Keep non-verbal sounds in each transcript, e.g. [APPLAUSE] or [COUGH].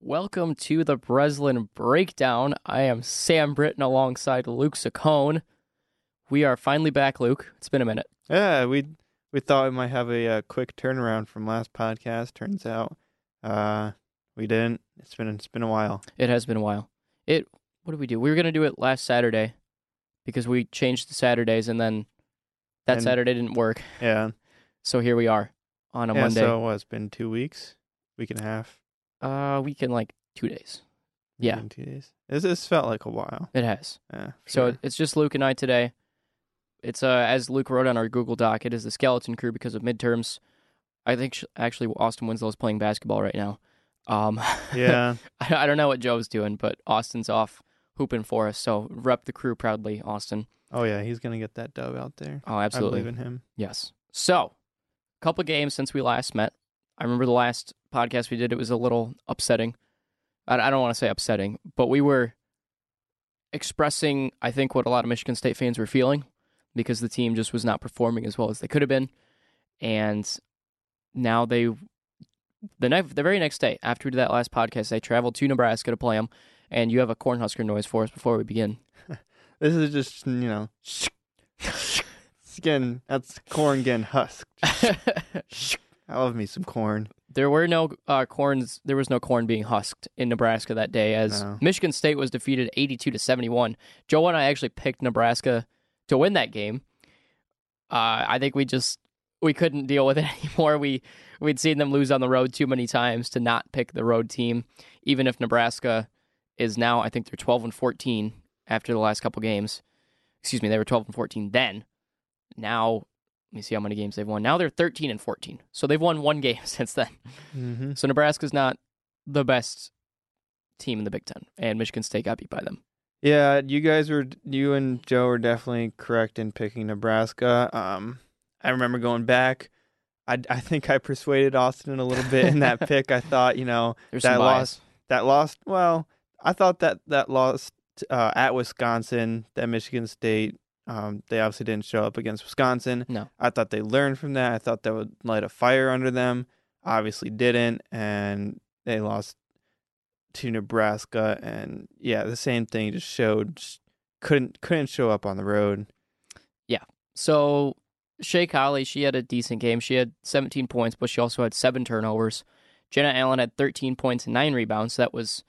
Welcome to the Breslin Breakdown. I am Sam Britton alongside Luke Saccone. We are finally back, Luke. It's been a minute. Yeah, we we thought we might have a, uh quick turnaround from last podcast. Turns out, uh, we didn't. It's been it's been a while. It has been a while. It. What did we do? We were gonna do it last Saturday because we changed the Saturdays, and then that And- Saturday didn't work. Yeah, So here we are on a yeah. Monday. So it's been two weeks, week and a half. Uh, week in like two days. Yeah. two days. This this felt like a while. It has. Yeah. So sure. it's just Luke and I today. It's uh as Luke wrote on our Google Doc. It is the skeleton crew because of midterms. I think sh- actually Austin Winslow's playing basketball right now. Um, [LAUGHS] yeah, [LAUGHS] I, I don't know what Joe's doing, but Austin's off hooping for us. So rep the crew proudly, Austin. oh yeah, he's gonna get that dub out there. Oh, I absolutely. believe in him. Yes. So, a couple games since we last met. I remember the last podcast we did. It was a little upsetting. I, don't want to say upsetting, but we were expressing, I think, what a lot of Michigan State fans were feeling because the team just was not performing as well as they could have been, and now they, the ne- the very next day after we did that last podcast, they traveled to Nebraska to play them. And you have a Cornhusker noise for us before we begin. [LAUGHS] This is just you know, [LAUGHS] it's getting that's corn getting husked. [LAUGHS] I love me some corn. There were no uh, corns. There was no corn being husked in Nebraska that day, as No. Michigan State was defeated eighty-two to seventy-one. Joe and I actually picked Nebraska to win that game. Uh, I think we just we couldn't deal with it [LAUGHS] anymore. We we'd seen them lose on the road too many times to not pick the road team, even if Nebraska is now. I think they're twelve and fourteen after the last couple games. Excuse me, they were twelve and fourteen then. Now let me see how many games they've won. Now they're 13 and 14. So they've won one [LAUGHS] game [LAUGHS] since then. Mm-hmm. So Nebraska's not the best team in the Big Ten, and Michigan State got beat by them. Yeah, you guys were you and Joe were definitely correct in picking Nebraska. Um, I remember going back. I, I think I persuaded Austin a little bit in that [LAUGHS] pick. I thought you know There's that loss that lost. Well, I thought that that lost uh, at Wisconsin, that Michigan State. Um, they obviously didn't show up against Wisconsin. No. I thought they learned from that. I thought that would light a fire under them. Obviously didn't, and they lost to Nebraska. And yeah, the same thing just showed just couldn't couldn't show up on the road. Yeah. So Shay Colley, she had a decent game. She had 17 points, but she also had seven turnovers. Jenna Allen had 13 points and nine rebounds. That was,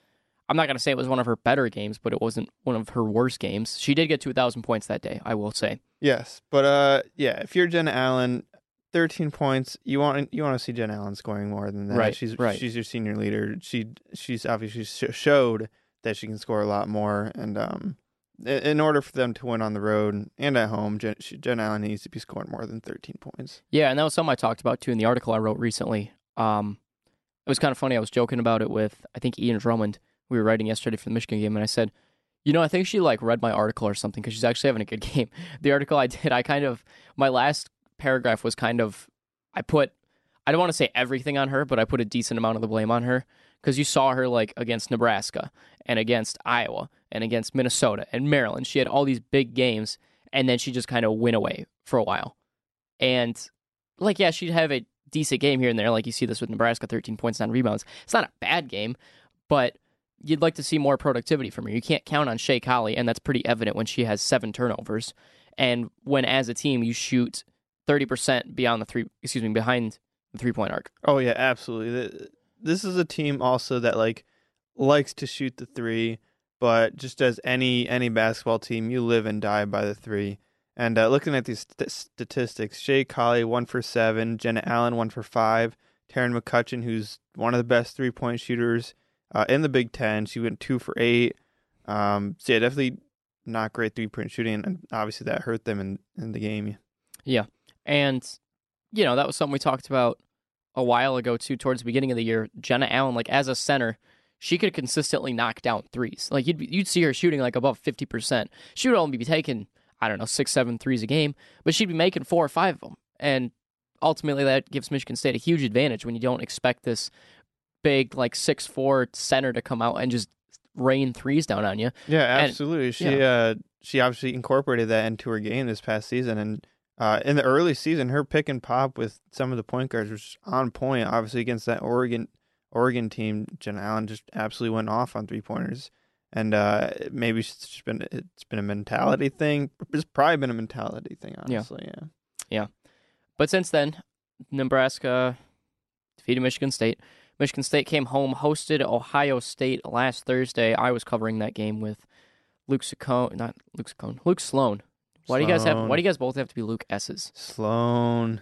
I'm not going to say it was one of her better games, but it wasn't one of her worst games. She did get to 1,000 points that day, I will say. Yes, but uh, yeah, if you're Jenna Allen, thirteen points, you want you want to see Jenna Allen scoring more than that. Right, she's right. she's your senior leader. She she's obviously sh- showed that she can score a lot more, and um, in order for them to win on the road and at home, Jen, Jenna Allen needs to be scoring more than thirteen points. Yeah, and that was something I talked about too in the article I wrote recently. Um, it was kind of funny. I was joking about it with I think Ian Drummond. We were writing yesterday for the Michigan game, and I said, you know, I think she like read my article or something because she's actually having a good [LAUGHS] game. The article I did, I kind of my last paragraph was kind of I put I don't want to say everything on her, but I put a decent amount of the blame on her because you saw her like against Nebraska and against Iowa and against Minnesota and Maryland. She had all these big games, and then she just kind of went away for a while. And like, yeah, she'd have a decent game here and there. Like you see this with Nebraska, 13 points, nine rebounds. It's not a bad game, but you'd like to see more productivity from her. You can't count on Shay Colley, and that's pretty evident when she has seven turnovers. And when as a team you shoot 30% beyond the three, excuse me, behind the three point arc. Oh yeah, absolutely. This is a team also that like likes to shoot the three, but just as any any basketball team, you live and die by the three. And uh, looking at these st- statistics, Shay Colley one for seven, Jenna Allen one for five, Taryn McCutcheon, who's one of the best three point shooters uh, in the Big Ten, she went two for eight. Um, so yeah, definitely not great three point shooting, and obviously that hurt them in in the game. Yeah, and, you know, that was something we talked about a while ago, too, towards the beginning of the year. Jenna Allen, like, as a center, she could consistently knock down threes. Like, you'd, you'd see her shooting, like, above 50%. She would only be taking, I don't know, six, seven threes a game, but she'd be making four or five of them. And ultimately, that gives Michigan State a huge advantage when you don't expect this big, like, six four center to come out and just rain threes down on you. Yeah, And- absolutely. she uh she obviously incorporated that into her game this past season and uh in the early season her pick and pop with some of the point guards was on point, obviously against that Oregon Oregon team, Jenna Allen just absolutely went off on three pointers. And uh, maybe it's been it's been a mentality thing. It's probably been a mentality thing, honestly. Yeah. Yeah. But since then, Nebraska defeated Michigan State. Michigan State came home, hosted Ohio State last Thursday. I was covering that game with Luke Saccone, not Luke Saccone, Luke Sloan. Why do you guys have? Why do you guys both have to be Luke S's? Sloan.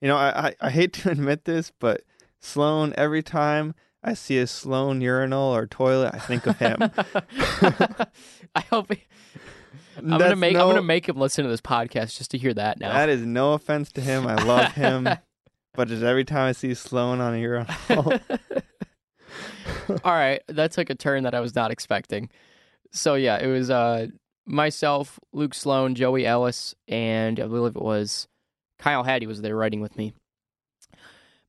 You know, I, I, I hate to [LAUGHS] admit this, but Sloan. Every time I see a Sloan urinal or toilet, I think of him. [LAUGHS] [LAUGHS] I hope. He, I'm gonna make no, I'm gonna make him listen to this podcast just to hear that now. That is no offense to him. I love him, but just every time I see Sloan on urinal. All right, that took a turn that I was not expecting. So yeah, it was uh, myself, Luke Sloan, Joey Ellis, and I believe it was Kyle Hattie was there writing with me.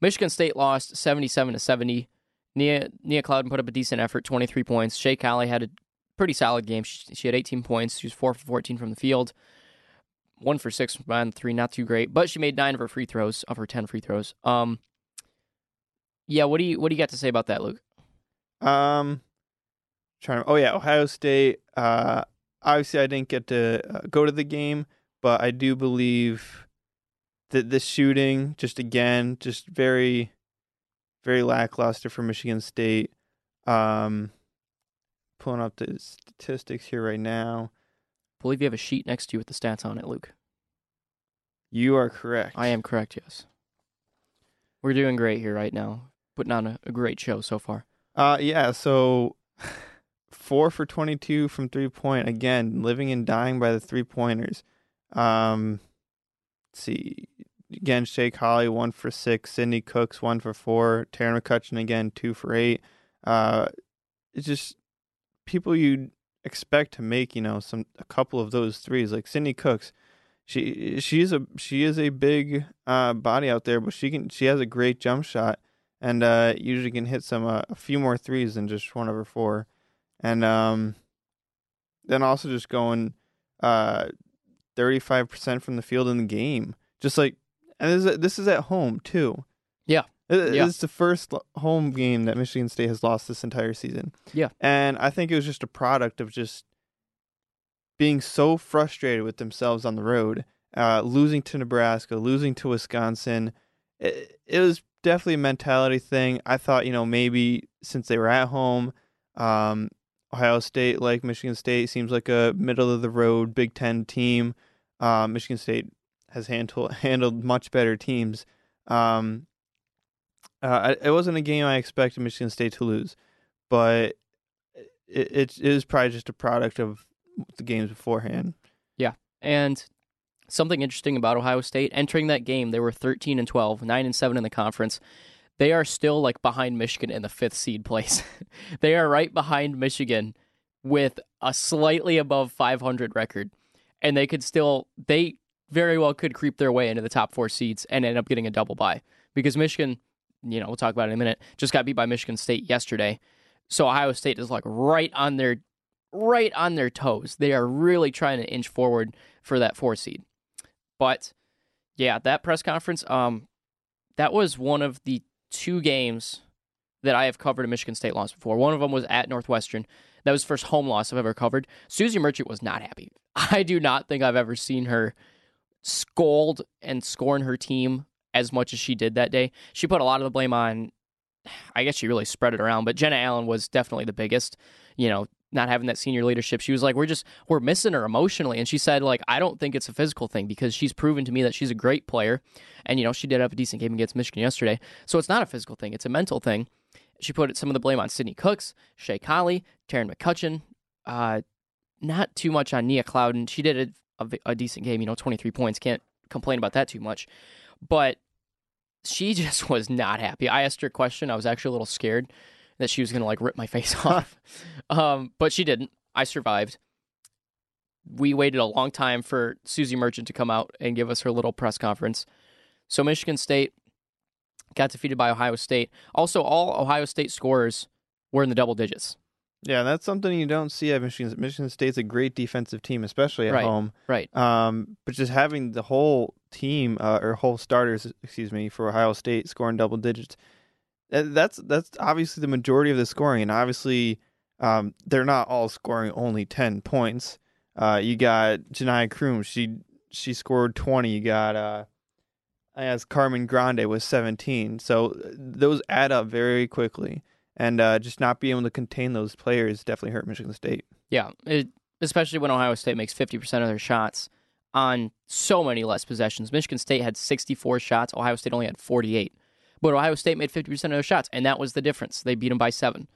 Michigan State lost 77 to 70. Nia Nia Clouden put up a decent effort, 23 points. Shay Colley had a pretty solid game. She, she, had 18 points. She was 4 for 14 from the field. 1 for 6 from three, not too great, but she made 9 of her free throws, of her 10 free throws. Um Yeah, what do you what do you got to say about that, Luke? Um trying Oh yeah, Ohio State uh obviously I didn't get to uh, go to the game, but I do believe the the shooting just again just very very lackluster for Michigan State. Um, pulling up the statistics here right now. I believe you have a sheet next to you with the stats on it, Luke. You are correct. I am correct. Yes, we're doing great here right now. Putting on a, a great show so far. Uh, yeah. So [LAUGHS] four for twenty-two from three point. Again, living and dying by the three pointers. Um, see, again, Shay Colley, one for six. Sydney Cooks, one for four. Taryn McCutcheon, again, two for eight. Uh, it's just people you'd expect to make, you know, some a couple of those threes. Like Sydney Cooks, she she's a she is a big uh, body out there, but she can she has a great jump shot and uh, usually can hit some uh, a few more threes than just one over four. And um, then also just going uh 35% from the field in the game. Just like and this is, this is at home too. Yeah. Yeah. It's the first home game that Michigan State has lost this entire season. Yeah. And I think it was just a product of just being so frustrated with themselves on the road, uh, losing to Nebraska, losing to Wisconsin. It, it was definitely a mentality thing. I thought, you know, maybe since they were at home, um, Ohio State, like Michigan State, seems like a middle of the road Big Ten team. Uh, Michigan State has handled handled much better teams. Um, uh, it wasn't a game I expected Michigan State to lose, but it, it is probably just a product of the games beforehand. Yeah, and something interesting about Ohio State entering that game, they were 13 and 12, 9 and 7 in the conference. They are still like behind Michigan in the fifth seed place. [LAUGHS] they are right behind Michigan with a slightly above 500 record, and they could still they very well could creep their way into the top four seeds and end up getting a double bye because Michigan, you know, we'll talk about it in a minute, just got beat by Michigan State yesterday. So Ohio State is like right on their right on their toes. They are really trying to inch forward for that four seed. But yeah, that press conference, um, that was one of the two games that I have covered a Michigan State loss before. One of them was at Northwestern. That was first home loss I've ever covered. Suzy Merchant was not happy. [LAUGHS] I do not think I've ever seen her scold and scorn her team as much as she did that day. She put a lot of the blame on, I guess she really spread it around, but Jenna Allen was definitely the biggest. You know, not having that senior leadership. She was like, "We're just we're missing her emotionally," and she said, "Like I don't think it's a physical thing because she's proven to me that she's a great player, and you know she did have a decent game against Michigan yesterday, so it's not a physical thing; it's a mental thing." She put some of the blame on Sydney Cooks, Shay Colley, Taryn McCutcheon, uh, not too much on Nia Clouden. She did a a, a decent game, you know, 23 points. Can't complain about that too much. But she [LAUGHS] just was not happy. I asked her a question. I was actually a little scared that she was going to like rip my [LAUGHS] face off. um, but she didn't. I survived. We waited a long time for Suzy Merchant to come out and give us her little press conference. So Michigan State got defeated by Ohio State. Also, all Ohio State scorers were in the double digits. Yeah, that's something you don't see at Michigan. Michigan State's a great defensive team, especially at right, home. Right. Um, but just having the whole team uh, or whole starters, excuse me, for Ohio State scoring double digits, that's that's obviously the majority of the scoring, and obviously um, they're not all scoring only ten points. Uh, you got Janai Crooms, she she scored twenty. You got uh, as Carmen Grande was seventeen. So uh, those add up very quickly, and uh, just not being able to contain those players definitely hurt Michigan State. Yeah, it, especially when Ohio State makes 50% of their shots on so many less possessions. Michigan State had 64 shots, Ohio State only had 48. But Ohio State made 50% of their shots, and that was the difference. They beat them by seven.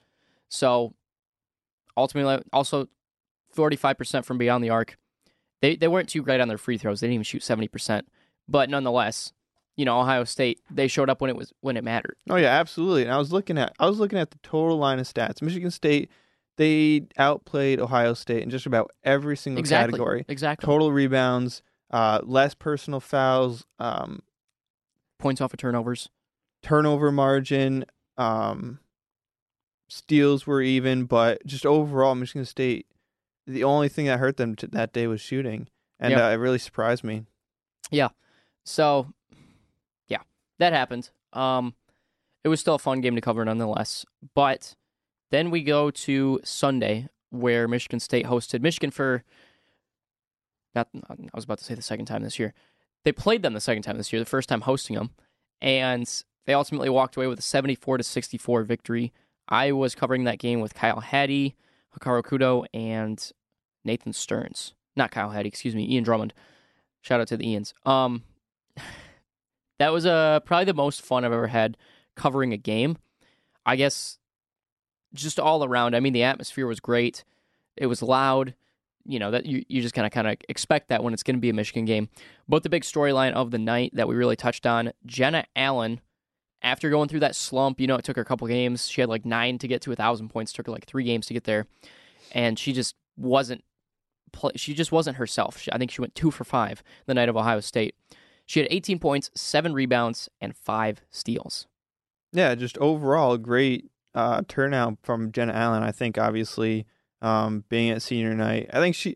So ultimately, also 45% from beyond the arc. They, they weren't too great on their free throws. They didn't even shoot 70%. But nonetheless, you know, Ohio State, they showed up when it was when it mattered. Oh yeah, absolutely. And I was looking at I was looking at the total line of stats. Michigan State they outplayed Ohio State in just about every single Exactly. category. Exactly. Total rebounds, uh, less personal fouls, um, Points off of turnovers. turnover margin, um, steals were even, but just overall, Michigan State, the only thing that hurt them t- that day was shooting, and Yeah. uh, it really surprised me. Yeah. So, that happened. Um, it was still a fun game to cover nonetheless. But then we go to Sunday, where Michigan State hosted Michigan for. Not, I was about to say the second time this year. They played them the second time this year, the first time hosting them, and they ultimately walked away with a 74 to 64 victory. I was covering that game with Kyle Hattie, Hikaru Kudo, and Nathan Stearns. Not Kyle Hattie, excuse me, Ian Drummond. Shout out to the Ians. Um, [LAUGHS] that was uh, probably the most fun I've ever had covering a game. I guess just all around. I mean, the atmosphere was great. It was loud. You know that you, you just kind of kind of expect that when it's going to be a Michigan game. But the big storyline of the night that we really touched on, Jenna Allen, after going through that slump, you know, it took her a couple games. She had like nine to get to a thousand points. Took her like three games to get there, and she just wasn't. Play, she just wasn't herself. She, I think she went two for five the night of Ohio State. She had 18 points, seven rebounds, and five steals. Yeah, just overall great uh, turnout from Jenna Allen. I think obviously um, being at senior night, I think she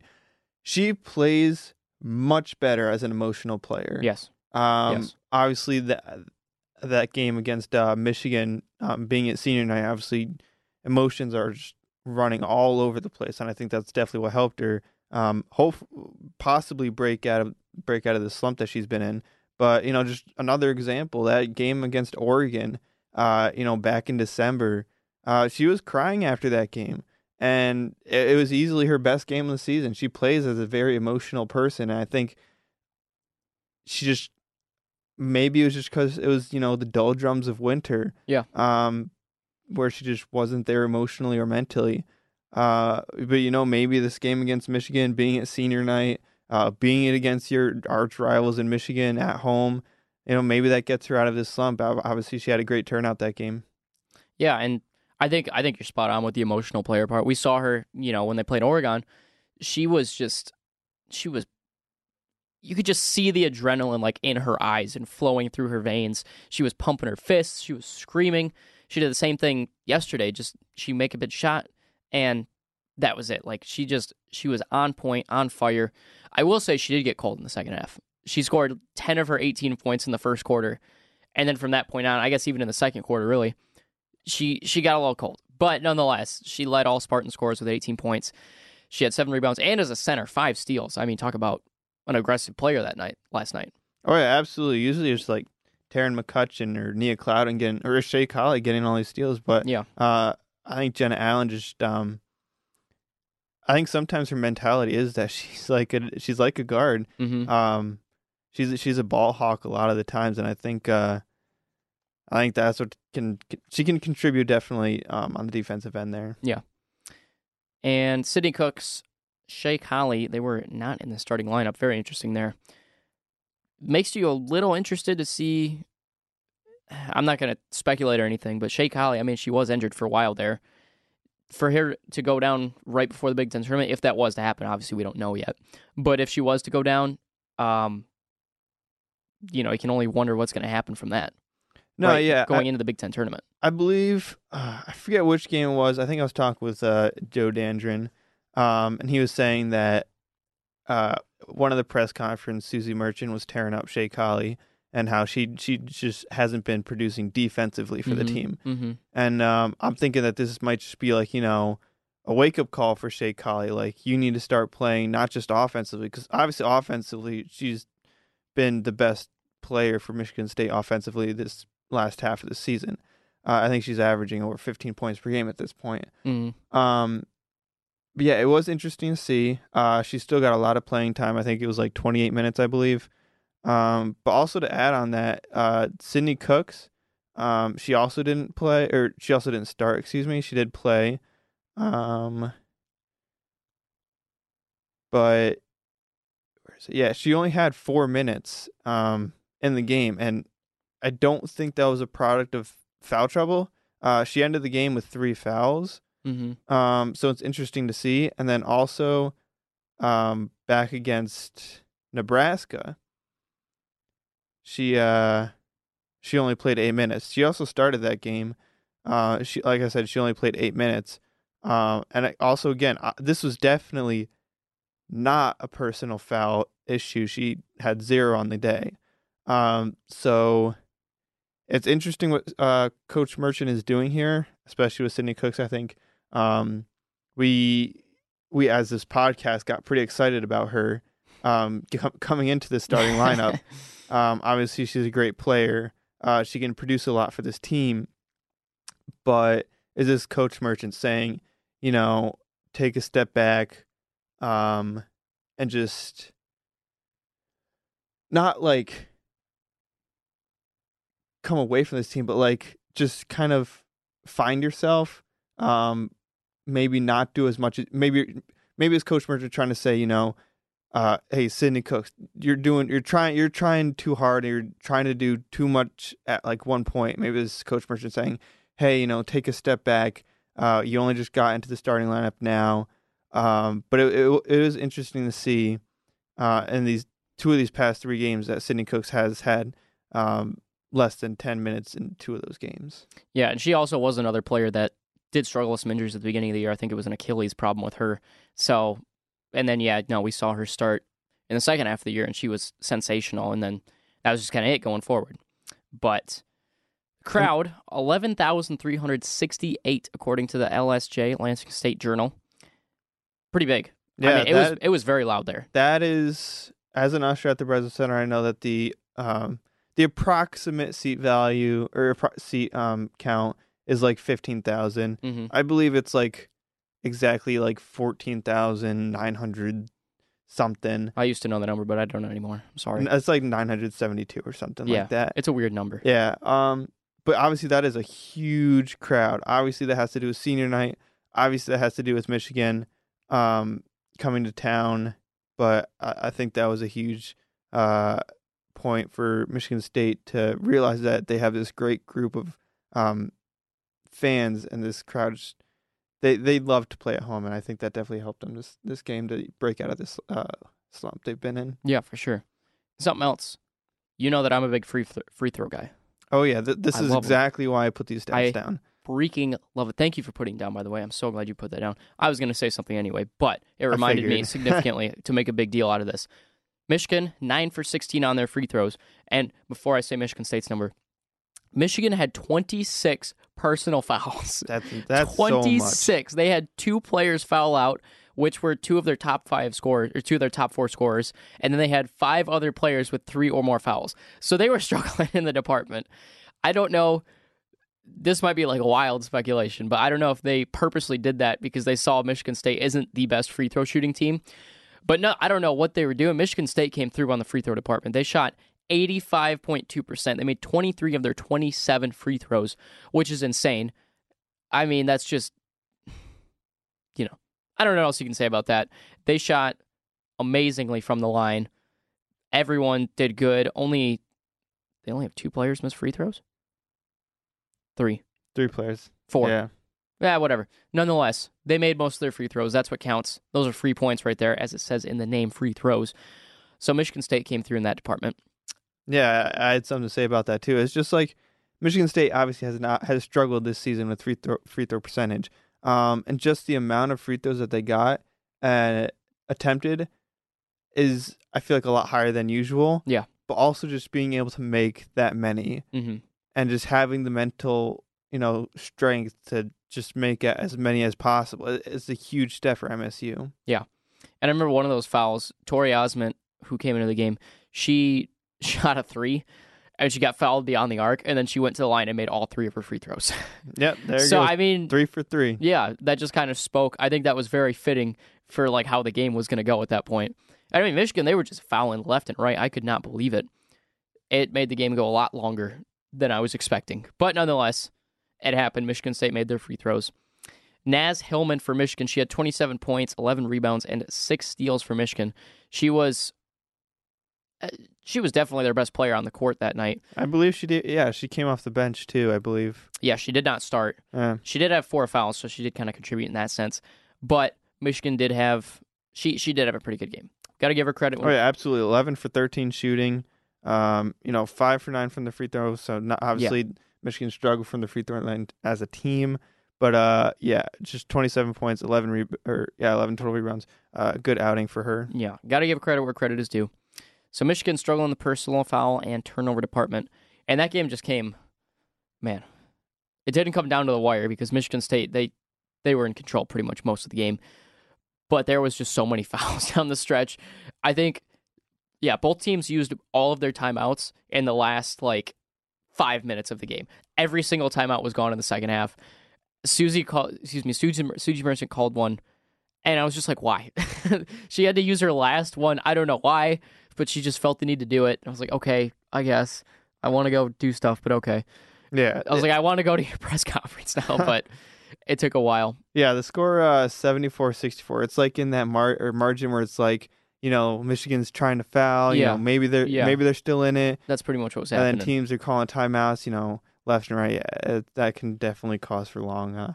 she plays much better as an emotional player. Yes. Um, Yes. Obviously that that game against uh, Michigan, um, being at senior night, obviously emotions are just running all over the place, and I think that's definitely what helped her. Um, hope possibly break out of break out of the slump that she's been in. But you know, just another example that game against Oregon, uh, you know, back in December, uh, she was crying after that game, and it, it was easily her best game of the season. She plays as a very emotional person, and I think she just maybe it was just because it was you know the doldrums of winter, Yeah. um, where she just wasn't there emotionally or mentally. Uh, but you know, maybe this game against Michigan, being at senior night, uh, being it against your arch rivals in Michigan at home, you know, maybe that gets her out of this slump. Obviously, she had a great turnout that game. Yeah, and I think I think you're spot on with the emotional player part. We saw her, you know, when they played Oregon, she was just she was you could just see the adrenaline like in her eyes and flowing through her veins. She was pumping her fists, she was screaming. She did the same thing yesterday, just she make a big shot and that was it. Like she just she was on point, on fire. I will say she did get cold in the second half. She scored 10 of her 18 points in the first quarter. And then from that point on, I guess even in the second quarter really, she she got a little cold. But nonetheless, she led all Spartan scores with 18 points. She had seven rebounds and as a center, five steals. I mean, talk about an aggressive player that night, last night. Oh yeah, absolutely. Usually it's like Taryn McCutcheon or Nia Clouden getting or Shay Colley getting all these steals, but Yeah. uh, I think Jenna Allen just um, I think sometimes her mentality is that she's like a she's like a guard. Mm-hmm. Um, she's she's a ball hawk a lot of the times, and I think uh, I think that's what can she can contribute definitely um on the defensive end there. Yeah. And Sydney Cooks, Shay Colley, they were not in the starting lineup. Very interesting there. Makes you a little interested to see. I'm not going to speculate or anything, but Shay Colley, I mean, she was injured for a while there. For her to go down right before the Big Ten tournament, if that was to happen, obviously we don't know yet. But if she was to go down, um, you know, you can only wonder what's going to happen from that. No, right, yeah, going I, into the Big Ten tournament. I believe uh, I forget which game it was. I think I was talking with uh, Joe Dandrin, um, and he was saying that uh, one of the press conference, Suzy Merchant was tearing up Shay Colley, and how she she just hasn't been producing defensively for the team. Mm-hmm. And um, I'm thinking that this might just be like you know a wake up call for Shay Colley. Like you need to start playing not just offensively because obviously offensively she's been the best player for Michigan State offensively this last half of the season. Uh, I think she's averaging over 15 points per game at this point. Mm-hmm. Um, but yeah, it was interesting to see. Uh, she still got a lot of playing time. I think it was like 28 minutes, I believe. Um, but also to add on that, uh, Sydney Cooks, um, she also didn't play, or she also didn't start. Excuse me, she did play. Um, but where is it? Yeah, she only had four minutes um in the game, and I don't think that was a product of foul trouble. Uh, she ended the game with three fouls. Mm-hmm. Um, so it's interesting to see. And then also, um, back against Nebraska, she uh, she only played eight minutes. She also started that game. Uh, she like I said, she only played eight minutes. Um, and I, also again, uh, this was definitely not a personal foul issue. She had zero on the day. Um, so it's interesting what uh, Coach Merchant is doing here, especially with Sydney Cooks. I think um, we we as this podcast got pretty excited about her um, coming into the starting [LAUGHS] lineup. Um, obviously, she's a great player. Uh, she can produce a lot for this team, but is this Coach Merchant saying, you know, take a step back, um, and just not like come away from this team, but like just kind of find yourself. Um, maybe not do as much. Maybe maybe as Coach Merchant trying to say, you know, uh, hey Sydney Cooks, you're doing, you're trying, you're trying too hard. And you're trying to do too much at like one point. Maybe this Coach Merchant saying, hey, you know, take a step back. Uh, you only just got into the starting lineup now. Um, but it, it was interesting to see, uh, in these two of these past three games that Sydney Cooks has had, um, less than 10 minutes in two of those games. Yeah, and she also was another player that did struggle with some injuries at the beginning of the year. I think it was an Achilles problem with her. So, and then, yeah, no, we saw her start in the second half of the year and she was sensational. And then that was just kind of it going forward. But crowd, 11,368, according to the LSJ, Lansing State Journal. Pretty big. Yeah, I mean, it that, was it was very loud there. That is, as an usher at the Breslin Center, I know that the um, the approximate seat value or seat um count is like 15,000. Mm-hmm. I believe it's like exactly like 14,900 something. I used to know the number, but I don't know anymore. I'm sorry. It's like 972 or something yeah, like that. It's a weird number. Yeah. Um but obviously that is a huge crowd. Obviously that has to do with senior night. Obviously that has to do with Michigan um coming to town, but I, I think that was a huge uh point for Michigan State to realize that they have this great group of um, fans and this crowd. They they love to play at home, and I think that definitely helped them this this game to break out of this uh, slump they've been in. Yeah, for sure. Something else. You know that I'm a big free th- free throw guy. Oh yeah, th- this I is exactly why I put these stats I- down. Freaking love it. Thank you for putting down, by the way. I'm so glad you put that down. I was going to say something anyway, but it reminded me [LAUGHS] significantly to make a big deal out of this. Michigan, 9 for 16 on their free throws. And before I say Michigan State's number, Michigan had 26 personal [LAUGHS] fouls. That's that's so much. 26. They had two players foul out, which were two of their top five scorers, or two of their top four scorers. And then they had five other players with three or more fouls. So they were [LAUGHS] struggling in the department. I don't know. This might be like a wild speculation, but I don't know if they purposely did that because they saw Michigan State isn't the best free throw shooting team. But no, I don't know what they were doing. Michigan State came through on the free throw department. They shot 85.2%. They made 23 of their 27 free throws, which is insane. I mean, that's just, you know, I don't know what else you can say about that. They shot amazingly from the line. Everyone did good. Only, they only have two players miss free throws? Three, Three players. four. Yeah. Yeah, whatever. Nonetheless, they made most of their free throws. That's what counts. Those are free points right there, as it says in the name, free throws. So Michigan State came through in that department. Yeah, I had something to say about that too. It's just like Michigan State obviously has not has struggled this season with free throw free throw percentage, um, and just the amount of free throws that they got and attempted is I feel like a lot higher than usual. Yeah. but also just being able to make that many hmm and just having the mental, you know, strength to just make as many as possible. It- It's a huge step for MSU. Yeah, and I remember one of those fouls, Tory Ozment, who came into the game, she [LAUGHS] shot a three and she got fouled beyond the arc, and then she went to the line and made all three of her free throws. [LAUGHS] Yep, there you so go. I mean, three for three. yeah, that just kind of spoke. I think that was very fitting for like how the game was going to go at that point. I mean, Michigan they were just fouling left and right. I could not believe it. It made the game go a lot longer than I was expecting, but nonetheless, it happened. Michigan State made their free throws. Naz Hillmon for Michigan, she had 27 points, 11 rebounds, and six steals for Michigan. She was, she was definitely their best player on the court that night. I believe she did. Yeah, she came off the bench too. I believe. Yeah, she did not start. Uh, She did have four fouls, so she did kind of contribute in that sense. But Michigan did have she she did have a pretty good game. Got to give her credit. oh yeah, absolutely. Eleven for thirteen shooting. Um, you know, five for nine from the free throw. So not, obviously Michigan struggled from the free throw line as a team. But uh, yeah, just twenty seven points, eleven re- or yeah, eleven total rebounds. Uh, good outing for her. Yeah, got to give credit where credit is due. So Michigan struggled in the personal foul and turnover department, and that game just came, man. It didn't come down to the wire because Michigan State they they were in control pretty much most of the game, but there was just so many [LAUGHS] fouls down the stretch. I think, yeah, both teams used all of their timeouts in the last like five minutes of the game. Every single timeout was gone in the second half. Suzy called, excuse me, Suzy, Suzy Merchant called one, and I was just like, why? [LAUGHS] she had to use her last one. I don't know why, but she just felt the need to do it. I was like, okay, I guess I want to go do stuff, but okay. Yeah, I was like, I want to go to your [LAUGHS] press conference now, [LAUGHS] but it took a while. Yeah, the score uh 74-64. It's like in that mar- or margin where it's like, you know, Michigan's trying to foul, you Yeah. know, maybe they're Yeah. maybe they're still in it. That's pretty much what was happening. And then teams are calling timeouts, you know, left and right. Yeah, it, that can definitely cause for long uh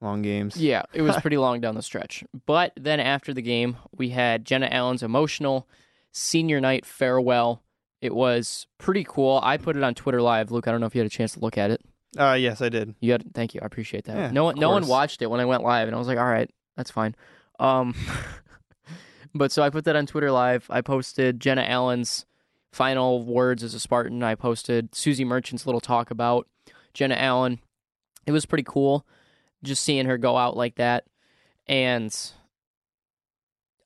long games. Yeah, it was [LAUGHS] pretty long down the stretch. But then after the game, we had Jenna Allen's emotional senior night farewell. It was pretty cool. I put it on Twitter live. Luke, I don't know if you had a chance to look at it. Uh yes, I did. You had thank you. I appreciate that. Yeah, no one no one watched it when I went live and I was like, "All right, that's fine." Um [LAUGHS] but so I put that on Twitter live. I posted Jenna Allen's final words as a Spartan. I posted Suzy Merchant's little talk about Jenna Allen. It was pretty cool just seeing her go out like that. And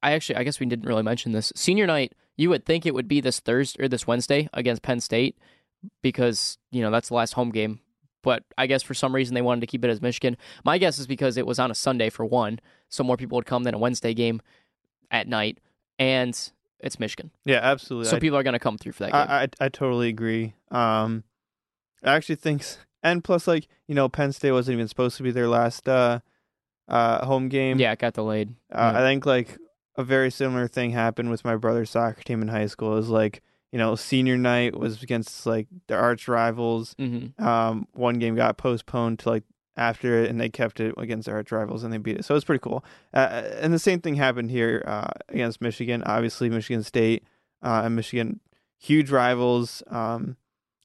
I actually I guess we didn't really mention this. Senior night, you would think it would be this Thursday or this Wednesday against Penn State because, you know, that's the last home game but I guess for some reason they wanted to keep it as Michigan. My guess is because it was on a Sunday for one, so more people would come than a Wednesday game at night, and it's Michigan, Yeah, absolutely. so I, people are going to come through for that game. I, I I totally agree. Um I actually think and plus like, you know, Penn State wasn't even supposed to be their last uh uh home game. yeah, it got delayed. Uh, Yeah. I think like a very similar thing happened with my brother's soccer team in high school. It was like you know senior night was against like their arch rivals. hmm Um, one game got postponed to like after it, and they kept it against their arch rivals, and they beat it. So it's pretty cool. Uh, and the same thing happened here uh, against Michigan. Obviously, Michigan State uh, and Michigan, huge rivals. Um,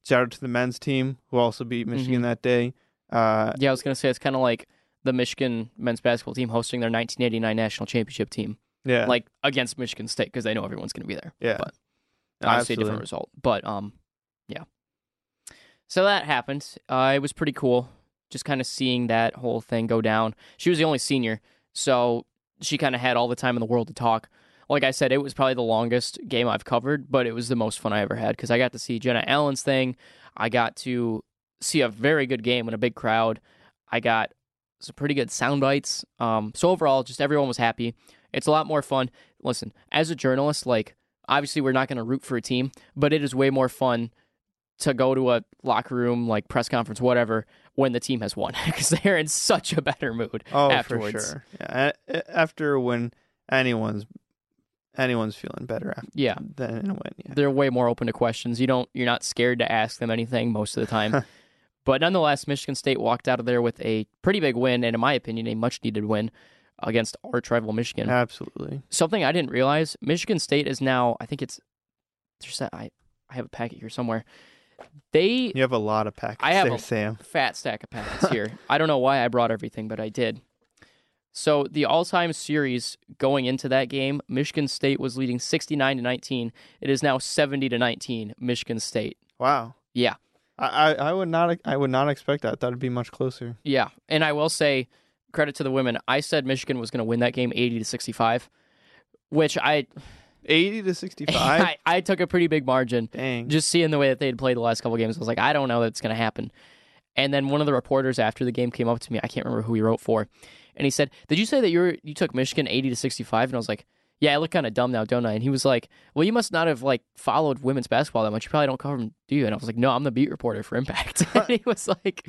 shout out to the men's team who also beat Michigan that day. Uh, Yeah, I was going to say it's kind of like the Michigan men's basketball team hosting their 1989 national championship team, yeah, like against Michigan State because they know everyone's going to be there. yeah, but obviously a different result. But um, yeah. So that happened. Uh, it was pretty cool, just kind of seeing that whole thing go down. She was the only senior, so she kind of had all the time in the world to talk. Like I said, it was probably the longest game I've covered, but it was the most fun I ever had because I got to see Jenna Allen's thing. I got to see a very good game in a big crowd. I got some pretty good sound bites. Um, so overall, just everyone was happy. It's a lot more fun. Listen, as a journalist, like obviously we're not going to root for a team, but it is way more fun to go to a locker room, like press conference, whatever, when the team has won [LAUGHS] because they're in such a better mood. Oh, afterwards. for sure. Yeah, after when anyone's anyone's feeling better after Yeah, than in a win. Yeah. they're way more open to questions. You don't, you're not scared to ask them anything most of the time. [LAUGHS] but nonetheless, Michigan State walked out of there with a pretty big win, and in my opinion, a much needed win against arch rival Michigan. Absolutely. Something I didn't realize: Michigan State is now, I think it's, there's I, I have a packet here somewhere. They You have a lot of packets I have there, a- Sam. fat stack of [LAUGHS] packets here. I don't know why I brought everything, but I did. So the all-time series going into that game, Michigan State was leading 69 to 19. It is now 70 to 19, Michigan State. Wow. Yeah. I, I, would not I would not expect that. That would be much closer. Yeah, and I will say credit to the women. I said Michigan was going to win that game 80 to 65, which I Eighty to sixty five. [LAUGHS] I, I took a pretty big margin. Dang. Just seeing the way that they'd played the last couple games, I was like, I don't know that's going to happen. And then one of the reporters after the game came up to me. I can't remember who he wrote for, and he said, "Did you say that you were you took Michigan 80 to 65?" And I was like, "Yeah, I look kind of dumb now, don't I?" And he was like, "Well, you must not have like followed women's basketball that much. You probably don't cover them, do you?" And I was like, "No, I'm the beat reporter for Impact." [LAUGHS] and he was like,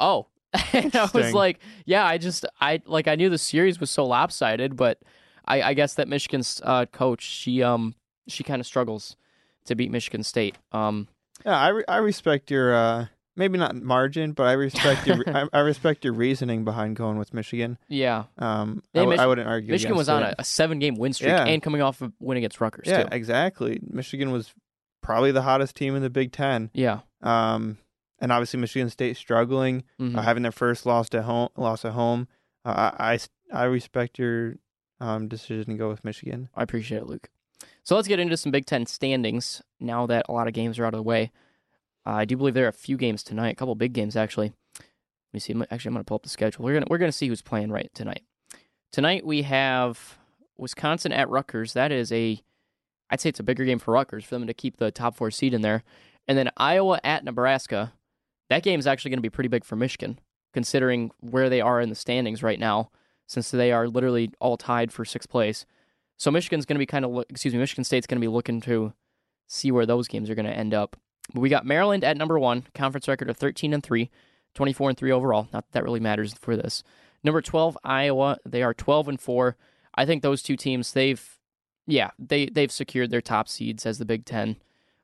"Oh." [LAUGHS] And I was like, "Yeah, I just I like I knew the series was so lopsided, but I, I guess that Michigan's uh, coach she um she kind of struggles to beat Michigan State. Um, Yeah, I, re- I respect your uh maybe not margin, but I respect your [LAUGHS] I, I respect your reasoning behind going with Michigan. yeah, Um, I, Mich- I wouldn't argue. Michigan was on a, a seven game win streak Yeah. and coming off of win against Rutgers yeah, too. exactly. Michigan was probably the hottest team in the Big Ten. Yeah, Um, and obviously Michigan State struggling, Mhm. uh, having their first loss at home. Loss at home. Uh, I, I I respect your um decision to go with Michigan. I appreciate it, Luke. So let's get into some Big Ten standings now that a lot of games are out of the way. Uh, I do believe there are a few games tonight, a couple big games actually. Let me see. Actually, I'm going to pull up the schedule. We're gonna we're gonna see who's playing right tonight. Tonight we have Wisconsin at Rutgers. That is a, I'd say it's a bigger game for Rutgers for them to keep the top four seed in there, and then Iowa at Nebraska. That game is actually going to be pretty big for Michigan, considering where they are in the standings right now, since they are literally all tied for sixth place. So Michigan's going to be kind of, excuse me, Michigan State's going to be looking to see where those games are going to end up. But we got Maryland at number one, conference record of 13 and 3, 24 and 3 overall. Not that that really matters for this. Number 12, Iowa. They are 12 and 4. I think those two teams, they've, yeah, they they've secured their top seeds as the Big 10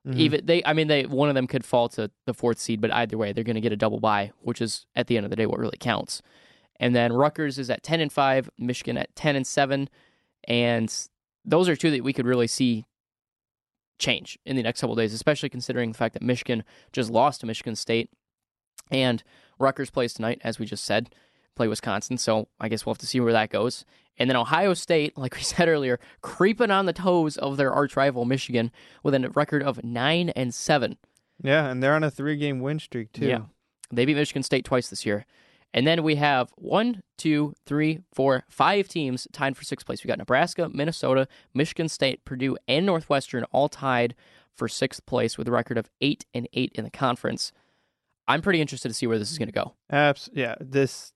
Mhm. Even they, I mean, they one of them could fall to the fourth seed, but either way, they're going to get a double bye, which is at the end of the day what really counts. And then Rutgers is at 10 and 5, Michigan at 10 and 7, and those are two that we could really see change in the next couple days, especially considering the fact that Michigan just lost to Michigan State and Rutgers plays tonight, as we just said, play Wisconsin. So I guess we'll have to see where that goes. And then Ohio State, like we [LAUGHS] said earlier, creeping on the toes of their arch rival Michigan with a record of nine and seven. yeah, and they're on a three game win streak too. Yeah. They beat Michigan State twice this year. And then we have one, two, three, four, five teams tied for sixth place. We got Nebraska, Minnesota, Michigan State, Purdue, and Northwestern all tied for sixth place with a record of eight and eight in the conference. I'm pretty interested to see where this is going to go. Abs- yeah, this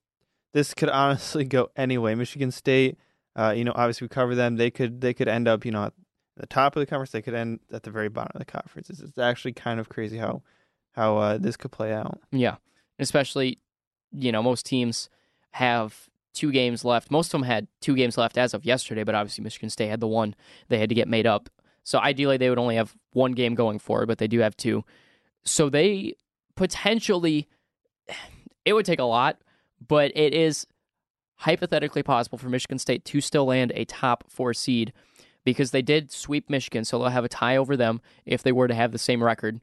this could honestly go anyway. Michigan State, uh, you know, obviously we cover them. They could they could end up, you know, at the top of the conference. They could end at the very bottom of the conference. It's, it's actually kind of crazy how how uh, this could play out. Yeah. Especially, you know, most teams have two games left. Most of them had two games left as of yesterday, but obviously Michigan State had the one they had to get made up. So ideally they would only have one game going forward, but they do have two. So they potentially [SIGHS] it would take a lot, but it is hypothetically possible for Michigan State to still land a top 4 seed because they did sweep Michigan, so they'll have a tie over them if they were to have the same record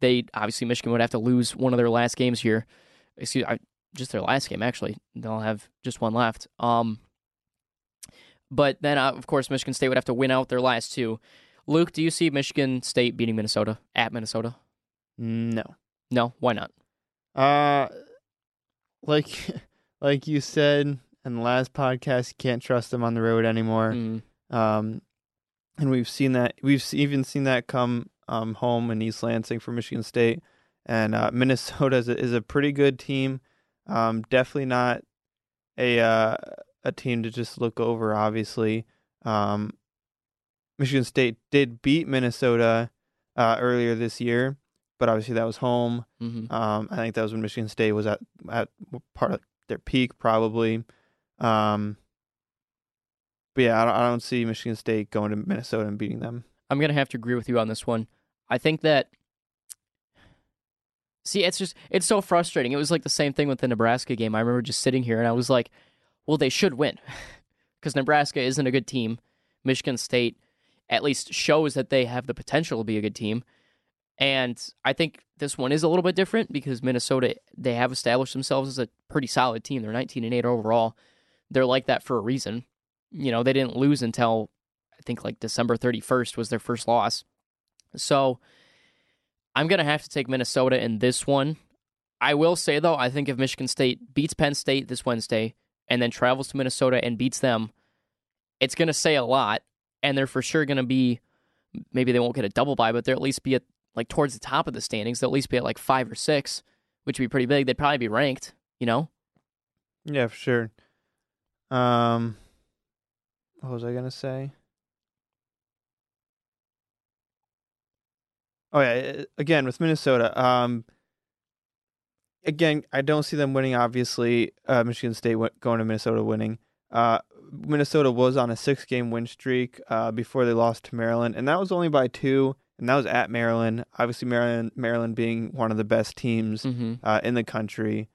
they obviously Michigan would have to lose one of their last games here. Excuse, I, just their last game actually. They'll have just one left. Um, but then uh, of course Michigan State would have to win out their last two. Luke, do you see Michigan State beating Minnesota at Minnesota? No, No, why not? uh, like [LAUGHS] like you said in the last podcast, you can't trust them on the road anymore. Mm, Um, and we've seen that. We've even seen that come um, home in East Lansing for Michigan State, and uh, [LAUGHS] Minnesota is a, is a pretty good team. Um, definitely not a uh, a team to just look over. Obviously, um, Michigan State did beat Minnesota uh, earlier this year, but obviously that was home. mhm. Um, I think that was when Michigan State was at at part of their peak, probably. Um, but yeah, I don't, I don't see Michigan State going to Minnesota and beating them. I'm gonna have to agree with you on this one. I think that. See, it's just it's so frustrating. It was like the same thing with the Nebraska game. I remember just sitting here and I was like, "Well, they should win," [LAUGHS] because Nebraska isn't a good team. Michigan State at least shows that they have the potential to be a good team, and I think this one is a little bit different because Minnesota they have established themselves as a pretty solid team. They're 19 and 8 overall, they're like that for a reason. You know, they didn't lose until I think like December 31st was their first loss. So I'm going to have to take Minnesota in this one. I will say, though, I think if Michigan State beats Penn State this Wednesday and then travels to Minnesota and beats them, it's going to say a lot. And they're for sure going to be, maybe they won't get a double bye, but they'll at least be at like towards the top of the standings. They'll at least be at like five or six, which would be pretty big. They'd probably be ranked, you know? Yeah, for sure. Um, what was I to say? Oh yeah, again with Minnesota. Um, again, I don't see them winning. Obviously, uh, Michigan State going to Minnesota winning. Uh, Minnesota was on a six-game win streak uh, before they lost to Maryland, and that was only by two, and that was at Maryland. Obviously, Maryland, Maryland being one of the best teams Mm-hmm. uh, in the country.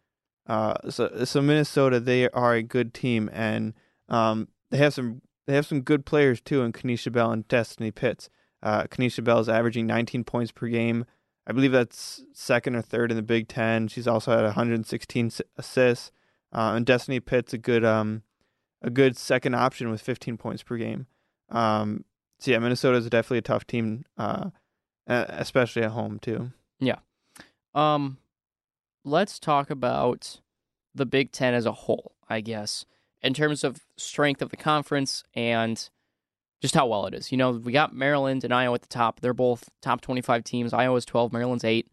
Uh, so, so Minnesota, they are a good team, and um, they have some they have some good players too in Kenisha Bell and Destiny Pitts. Uh, Kenisha Bell is averaging 19 points per game. I believe that's second or third in the Big Ten. She's also had 116 assists. Uh, and Destiny Pitt's a good um a good second option with 15 points per game. Um, so yeah, Minnesota is definitely a tough team, uh, especially at home too. Yeah. Um, let's talk about the Big Ten as a whole, I guess, in terms of strength of the conference and just how well it is. You know, we got Maryland and Iowa at the top. They're both top 25 teams. Iowa's 12, Maryland's 8.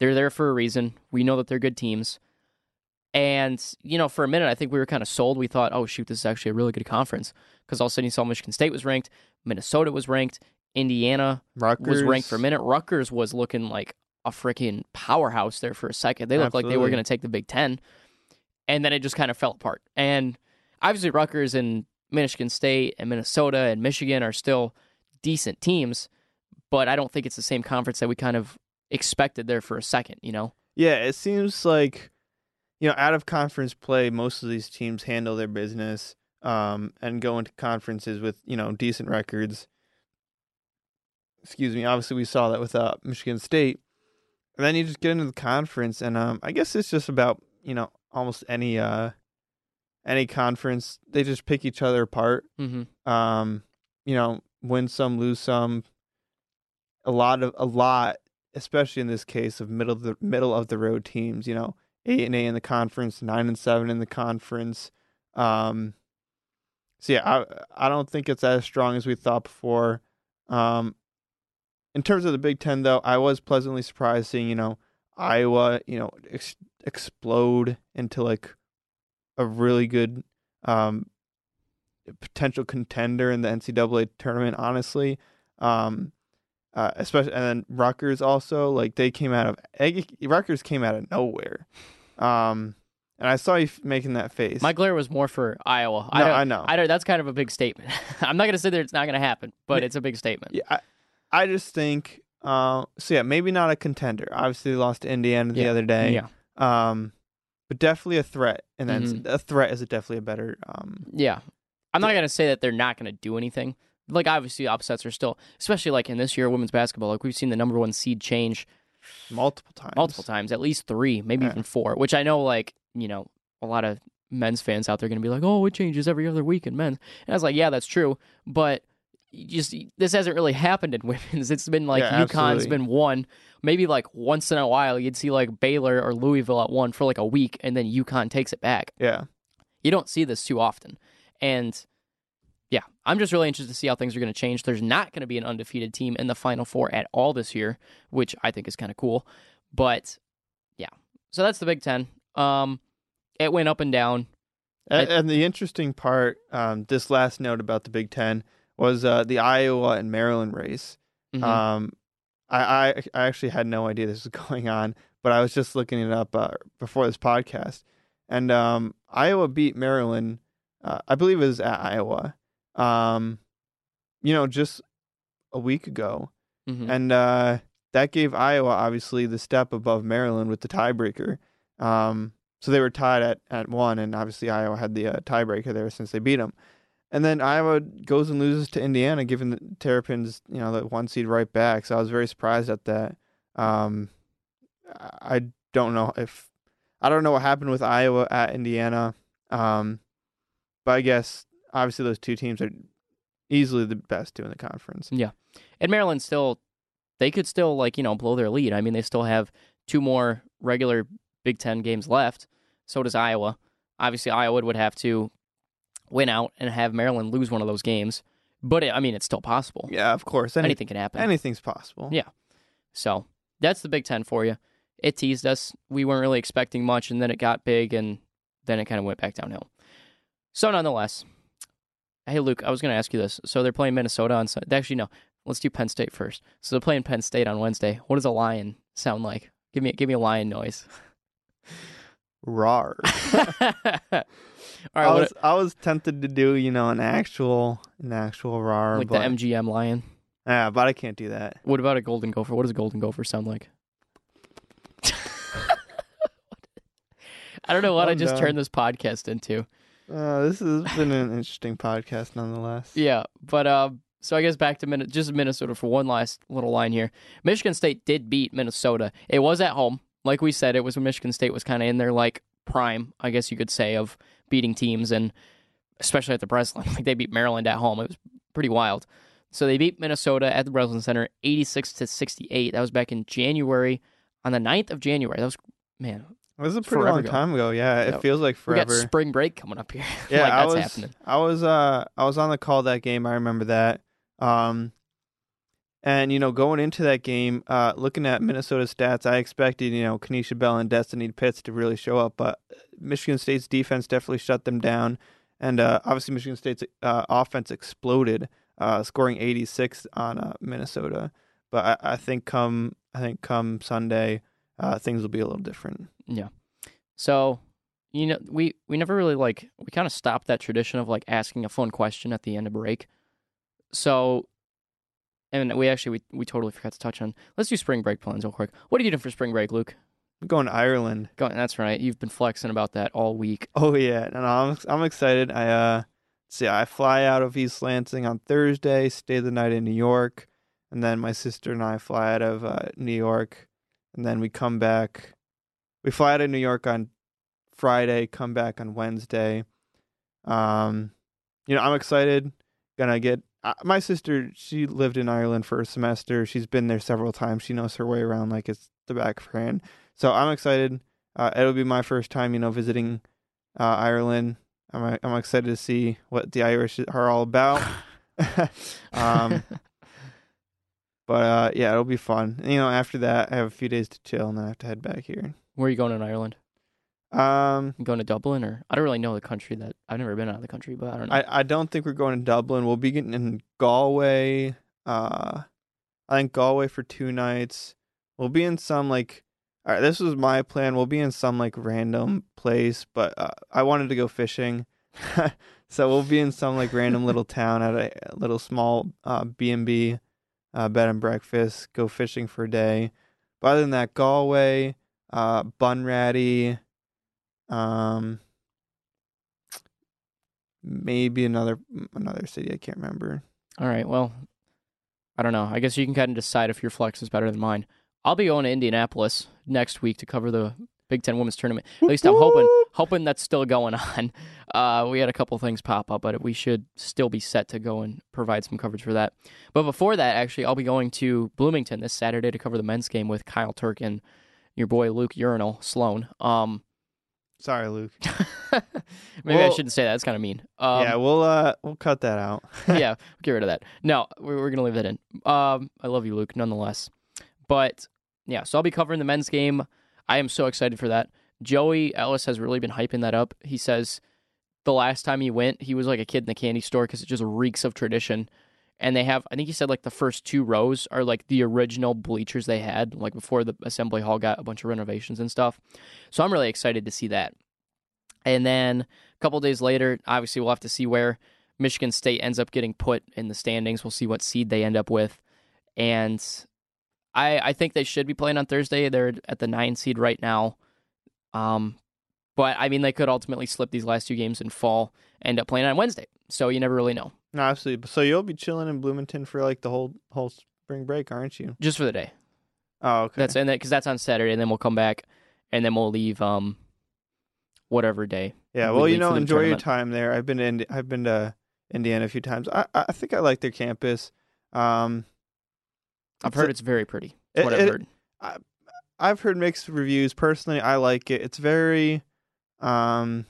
They're there for a reason. We know that they're good teams. And, you know, for a minute, I think we were kind of sold. We thought, oh, shoot, this is actually a really good conference. Because all of a sudden you saw Michigan State was ranked, Minnesota was ranked, Indiana Rutgers was ranked for a minute. Rutgers was looking like a freaking powerhouse there for a second. They looked like they were going to take the Big Ten, and then it just kind of fell apart. And obviously, Rutgers and Michigan State and Minnesota and Michigan are still decent teams, but I don't think it's the same conference that we kind of expected there for a second. You know? Yeah, it seems like you know, out of conference play, most of these teams handle their business um, and go into conferences with you know decent records. Excuse me. Obviously, we saw that with uh, Michigan State, and then you just get into the conference, and um, I guess it's just about you know almost any uh, any conference. They just pick each other apart. Mm-hmm. Um, you know, win some, lose some. A lot of a lot, especially in this case of middle of the middle of the road teams. You know, eight and eight in the conference, nine and seven in the conference. Um, so yeah, I I don't think it's as strong as we thought before. Um, in terms of the Big Ten, though, I was pleasantly surprised seeing you know Iowa, you know, ex- explode into like a really good um potential contender in the NCAA tournament. Honestly, um, uh, especially and then Rutgers also like they came out of Rutgers came out of nowhere. Um, and I saw you f- making that face. My glare was more for Iowa. no, I, I know. I don't. That's kind of a big statement. [LAUGHS] I'm not going to say that it's not going to happen, but it's a big statement. Yeah, I, I just think. Uh, so yeah, maybe not a contender. Obviously, they lost to Indiana the Yeah, other day. Yeah. Um, but definitely a threat, and then Mhm. a threat is definitely a better. Um, Yeah. I'm not going to say that they're not going to do anything. Like, obviously, upsets are still, especially like in this year women's basketball, like we've seen the number one seed change multiple times. multiple times, at least three, maybe Yeah. even four, which I know, like, you know, a lot of men's fans out there are going to be like, oh, it changes every other week in men's. And I was like, yeah, that's true. But just this hasn't really [LAUGHS] happened in women's. It's been like Yeah, UConn's absolutely. been one. Maybe like once in a while, you'd see like Baylor or Louisville at one for like a week, and then UConn takes it back. Yeah. You don't see this too often. And yeah, I'm just really interested to see how things are going to change. There's not going to be an undefeated team in the Final Four at all this year, which I think is kind of cool. But yeah, so that's the Big Ten. Um, it went up and down. And, and the interesting part, um, this last note about the Big Ten was uh, the Iowa and Maryland race. Mhm. Um, I, I I actually had no idea this was [LAUGHS] going on, but I was just looking it up uh, before this podcast, and um, Iowa beat Maryland. Uh, I believe it was at Iowa. Um, you know, just a week ago, Mhm. and uh, that gave Iowa obviously the step above Maryland with the tiebreaker. Um, so they were tied at, at one, and obviously Iowa had the uh, tiebreaker there since they beat them. And then Iowa goes and loses to Indiana, giving the Terrapins, you know, the one seed right back. So I was very surprised at that. Um, I don't know if I don't know what happened with Iowa at Indiana. Um, but I guess obviously those two teams are easily the best two in the conference. Yeah, and Maryland still, they could still like you know blow their lead. I mean, they still have two more regular Big Ten games left. So does Iowa. Obviously, Iowa would have to win out and have Maryland lose one of those games. But it, I mean, it's still possible. Yeah, of course. Any, Anything can happen. anything's possible. Yeah. So that's the Big Ten for you. It teased us. We weren't really expecting much, and then it got big, and then it kind of went back downhill. So nonetheless, hey Luke, I was going to ask you this. So they're playing Minnesota on Sunday. Actually, no. Let's do Penn State first. So they're playing Penn State on Wednesday. What does a lion sound like? Give me give me a lion noise. [LAUGHS] Rar. [LAUGHS] All right, I was I was tempted to do you know an actual an actual rar, like but, the MGM lion. yeah, but I can't do that. What about a golden gopher? What does a golden gopher sound like? [LAUGHS] I don't know what I I'm just done. turned this podcast into. Uh, this has been an interesting podcast nonetheless. Yeah, but um, so I guess back to Min- just Minnesota for one last little line here. Michigan State did beat Minnesota. It was at home, like we said. It was when Michigan State was kind of in their like prime, I guess you could say, of beating teams, and especially at the Breslin. [LAUGHS] Like they beat Maryland at home. It was pretty wild. So they beat Minnesota at the Breslin Center, eighty-six to sixty-eight. That was back in January, on the 9th of January. That was man. It was a pretty long ago. time ago. Yeah, it Yeah. feels like We got forever. spring break coming up here. [LAUGHS] Yeah, like I was happening. I was uh I was on the call that game. I remember that. Um and you know, going into that game, uh looking at Minnesota stats, I expected, you know, Kenisha Bell and Destiny Pitts to really show up, but Michigan State's defense definitely shut them down. And uh obviously Michigan State's uh, offense exploded, uh scoring 86 on uh, Minnesota. But I, I think come I think come Sunday, uh things will be a little different. Yeah. So, you know, we we never really like we kind of stopped that tradition of like asking a fun question at the end of break. So, and we actually we, we totally forgot to touch on. Let's do spring break plans real quick. What are you doing for spring break, Luke? I'm going to Ireland. Go, that's right. You've been flexing about that all week. Oh yeah, no, no, I'm I'm excited. I uh see I fly out of East Lansing on Thursday, stay the night in New York, and then my sister and I fly out of uh, New York, and then we come back. We fly out of New York on Friday, come back on Wednesday. Um, you know, I'm excited. Gonna get my sister. She lived in Ireland for a semester. She's been there several times. She knows her way around like it's the back of her hand. So I'm excited. Uh, it'll be my first time, you know, visiting uh, Ireland. I'm I'm excited to see what the Irish are all about. [LAUGHS] um, but uh, yeah, it'll be fun. And, You know, after that, I have a few days to chill, and then I have to head back here. Where are you going in Ireland? Um, You going to Dublin or I don't really know the country that I've never been out of the country, but I don't know. I, I don't think we're going to Dublin. We'll be getting in Galway. Uh, I think Galway for two nights. We'll be in some like. All right, this was my plan. We'll be in some like random place, but uh, I wanted to go fishing, [LAUGHS] so we'll be in some like random little town at a, a little small uh, B and B, uh, bed and breakfast. Go fishing for a day. But other than that, Galway, uh, Bunratty, um, maybe another another city I can't remember. All right. Well, I don't know. I guess you can kind of decide if your flex is better than mine. I'll be going to Indianapolis next week to cover the Big Ten Women's Tournament. At least I'm hoping hoping that's still going [LAUGHS] on. Uh, we had a couple things pop up, but we should still be set to go and provide some coverage for that. But before that, actually, I'll be going to Bloomington this Saturday to cover the men's game with Kyle Turk and your boy Luke Urinal Sloan. Um, Sorry, Luke. [LAUGHS] maybe I shouldn't say that. That's kind of mean. Um, yeah, we'll uh we'll cut that out. [LAUGHS] yeah, [LAUGHS] get rid of that. No, we're, we're gonna leave that in. Um, I love you, Luke, nonetheless. But yeah, so I'll be covering the men's game. I am so excited for that. Joey Ellis has really been hyping that up. He says the last time he went, he was like a kid in the candy store because it just reeks of tradition. And they have, I think he said like the first two rows are like the original bleachers they had, like before the assembly hall got a bunch of renovations and stuff. So I'm really excited to see that. And then a couple days later, obviously we'll have to see where Michigan State ends up getting put in the standings. We'll see what seed they end up with. And I I think they should be playing on Thursday. They're at the nine seed right now. Um, but I mean they could ultimately slip these last two games and fall, end up playing on Wednesday. So you never really know. No, absolutely. So you'll be chilling in Bloomington for like the whole whole spring break, aren't you? Just for the day. Oh, okay. That's and because that's on Saturday, and then we'll come back, and then we'll leave um whatever day. Yeah, we well, you know, enjoy your time there. I've been in, I've been to Indiana a few times. I, I think I like their campus. Um, I've heard a- it's very pretty. It- what I've it- heard. I've heard mixed reviews. Personally, I like it. It's very, um,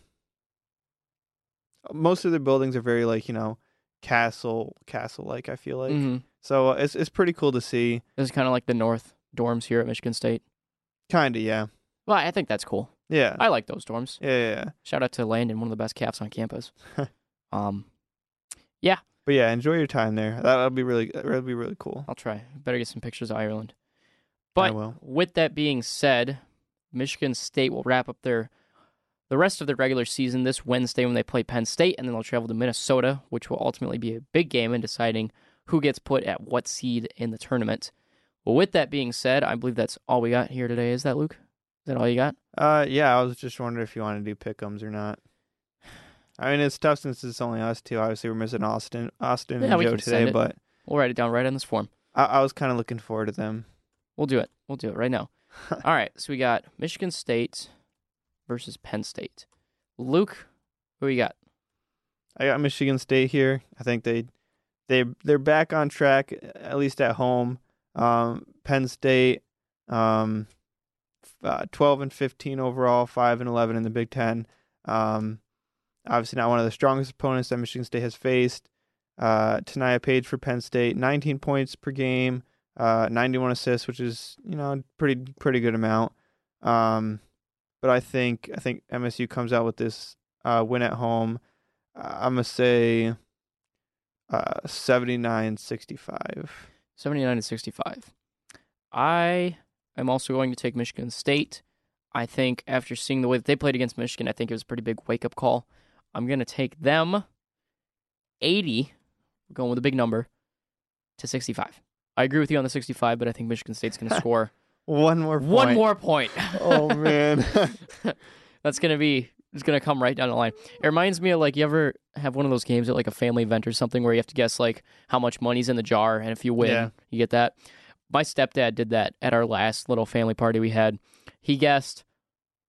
most of the buildings are very like you know, castle castle like. I feel like Mhm. so uh, it's it's pretty cool to see. This is kind of like the North dorms here at Michigan State. Kind of, yeah, Well, I think that's cool. yeah, I like those dorms. yeah, yeah, yeah. Shout out to Landon, one of the best caps on campus. [LAUGHS] um, Yeah. But yeah, enjoy your time there. That'll be really that'll be really cool. I'll try. Better get some pictures of Ireland. I But will. with that being said, Michigan State will wrap up their the rest of the regular season this Wednesday when they play Penn State, and then they'll travel to Minnesota, which will ultimately be a big game in deciding who gets put at what seed in the tournament. Well, with that being said, I believe that's all we got here today. Is that Luke? Is that all you got? Uh, yeah, I was just wondering if you want to do pickums or not. I mean, it's tough since it's only us two. Obviously, we're missing Austin, Austin Yeah, and Joe today, but We'll write it down right on this form. I, I was kind of looking forward to them. We'll do it. We'll do it right now. [LAUGHS] All right. So we got Michigan State versus Penn State. Luke, who you got? I got Michigan State here. I think they they they're back on track at least at home. Um, Penn State, um, uh, twelve and fifteen overall, five and eleven in the Big Ten. Um, obviously not one of the strongest opponents that Michigan State has faced. Uh, Tanaya Page for Penn State, nineteen points per game, uh, ninety-one assists, which is you know pretty pretty good amount. Um, but I think I think MSU comes out with this uh, win at home. Uh, I'm gonna say uh 79-65. 79 and 65. I am also going to take Michigan State. I think after seeing the way that they played against Michigan, I think it was a pretty big wake up call. I'm going to take them 80, we're going with a big number, to 65. I agree with you on the 65, but I think Michigan State's going [LAUGHS] to score One more point. one more point. Oh man. [LAUGHS] That's going to be it's going to come right down the line. It reminds me of like you ever have one of those games at like a family event or something where you have to guess like how much money's in the jar and if you win, Yeah. you get that. My stepdad did that at our last little family party we had. He guessed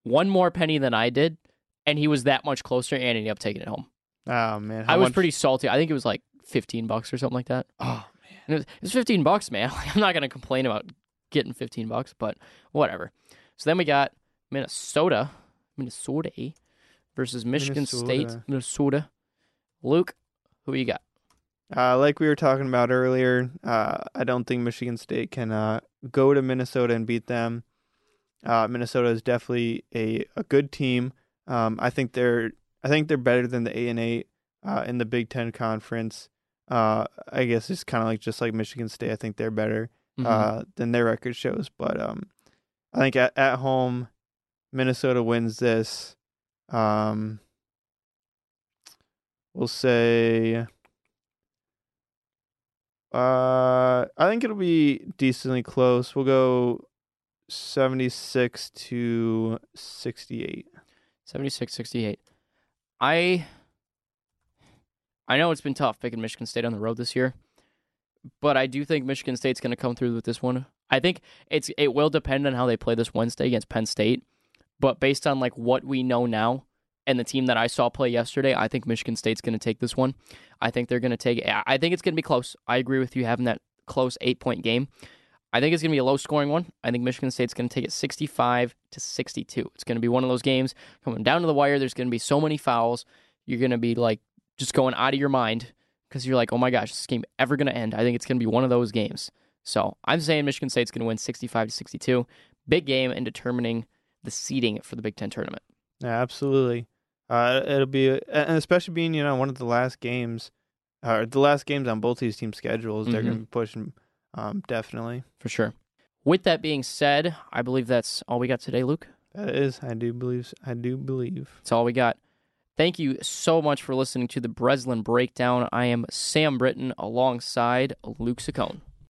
one more penny than I did and he was that much closer and ended up taking it home. oh man. I was much- pretty salty. I think it was like 15 bucks or something like that. Oh And it was, it was 15 bucks, man. [LAUGHS] I'm not going to complain about getting 15 bucks, but whatever. So then we got Minnesota, Minnesota versus Michigan State, Minnesota. Minnesota. Luke, who you got? Uh, like we were talking about earlier, uh, I don't think Michigan State can uh, go to Minnesota and beat them. Uh, Minnesota is definitely a, a good team. Um, I think they're I think they're better than the eight and eight uh, in the Big Ten conference. Uh, I guess it's kind of like just like Michigan State. I think they're better Mhm. uh, than their record shows. But um, I think at, at home, Minnesota wins this. Um, we'll say. Uh, I think it'll be decently close. We'll go seventy-six to sixty-eight. 76 68. I I know it's been tough picking Michigan State on the road this year, but I do think Michigan State's going to come through with this one. I think it's it will depend on how they play this Wednesday against Penn State, but based on like what we know now and the team that I saw play yesterday, I think Michigan State's going to take this one. I think they're going to take I think it's going to be close. I agree with you having that close 8-point game. I think it's going to be a low scoring one. I think Michigan State's going to take it 65 to 62. It's going to be one of those games coming down to the wire. There's going to be so many fouls. You're going to be like just going out of your mind because you're like, oh my gosh, is this game ever going to end? I think it's going to be one of those games. So I'm saying Michigan State's going to win 65 to 62. Big game in determining the seeding for the Big Ten tournament. Yeah, absolutely. Uh, it'll be, and especially being you know one of the last games, or the last games on both these teams' schedules, they're Mhm. going to be pushing. Um, definitely. For sure. With that being said, I believe that's all we got today, Luke. That is, I do believe. I do believe. That's all we got. Thank you so much for listening to the Breslin Breakdown. I am Sam Britton alongside Luke Saccone.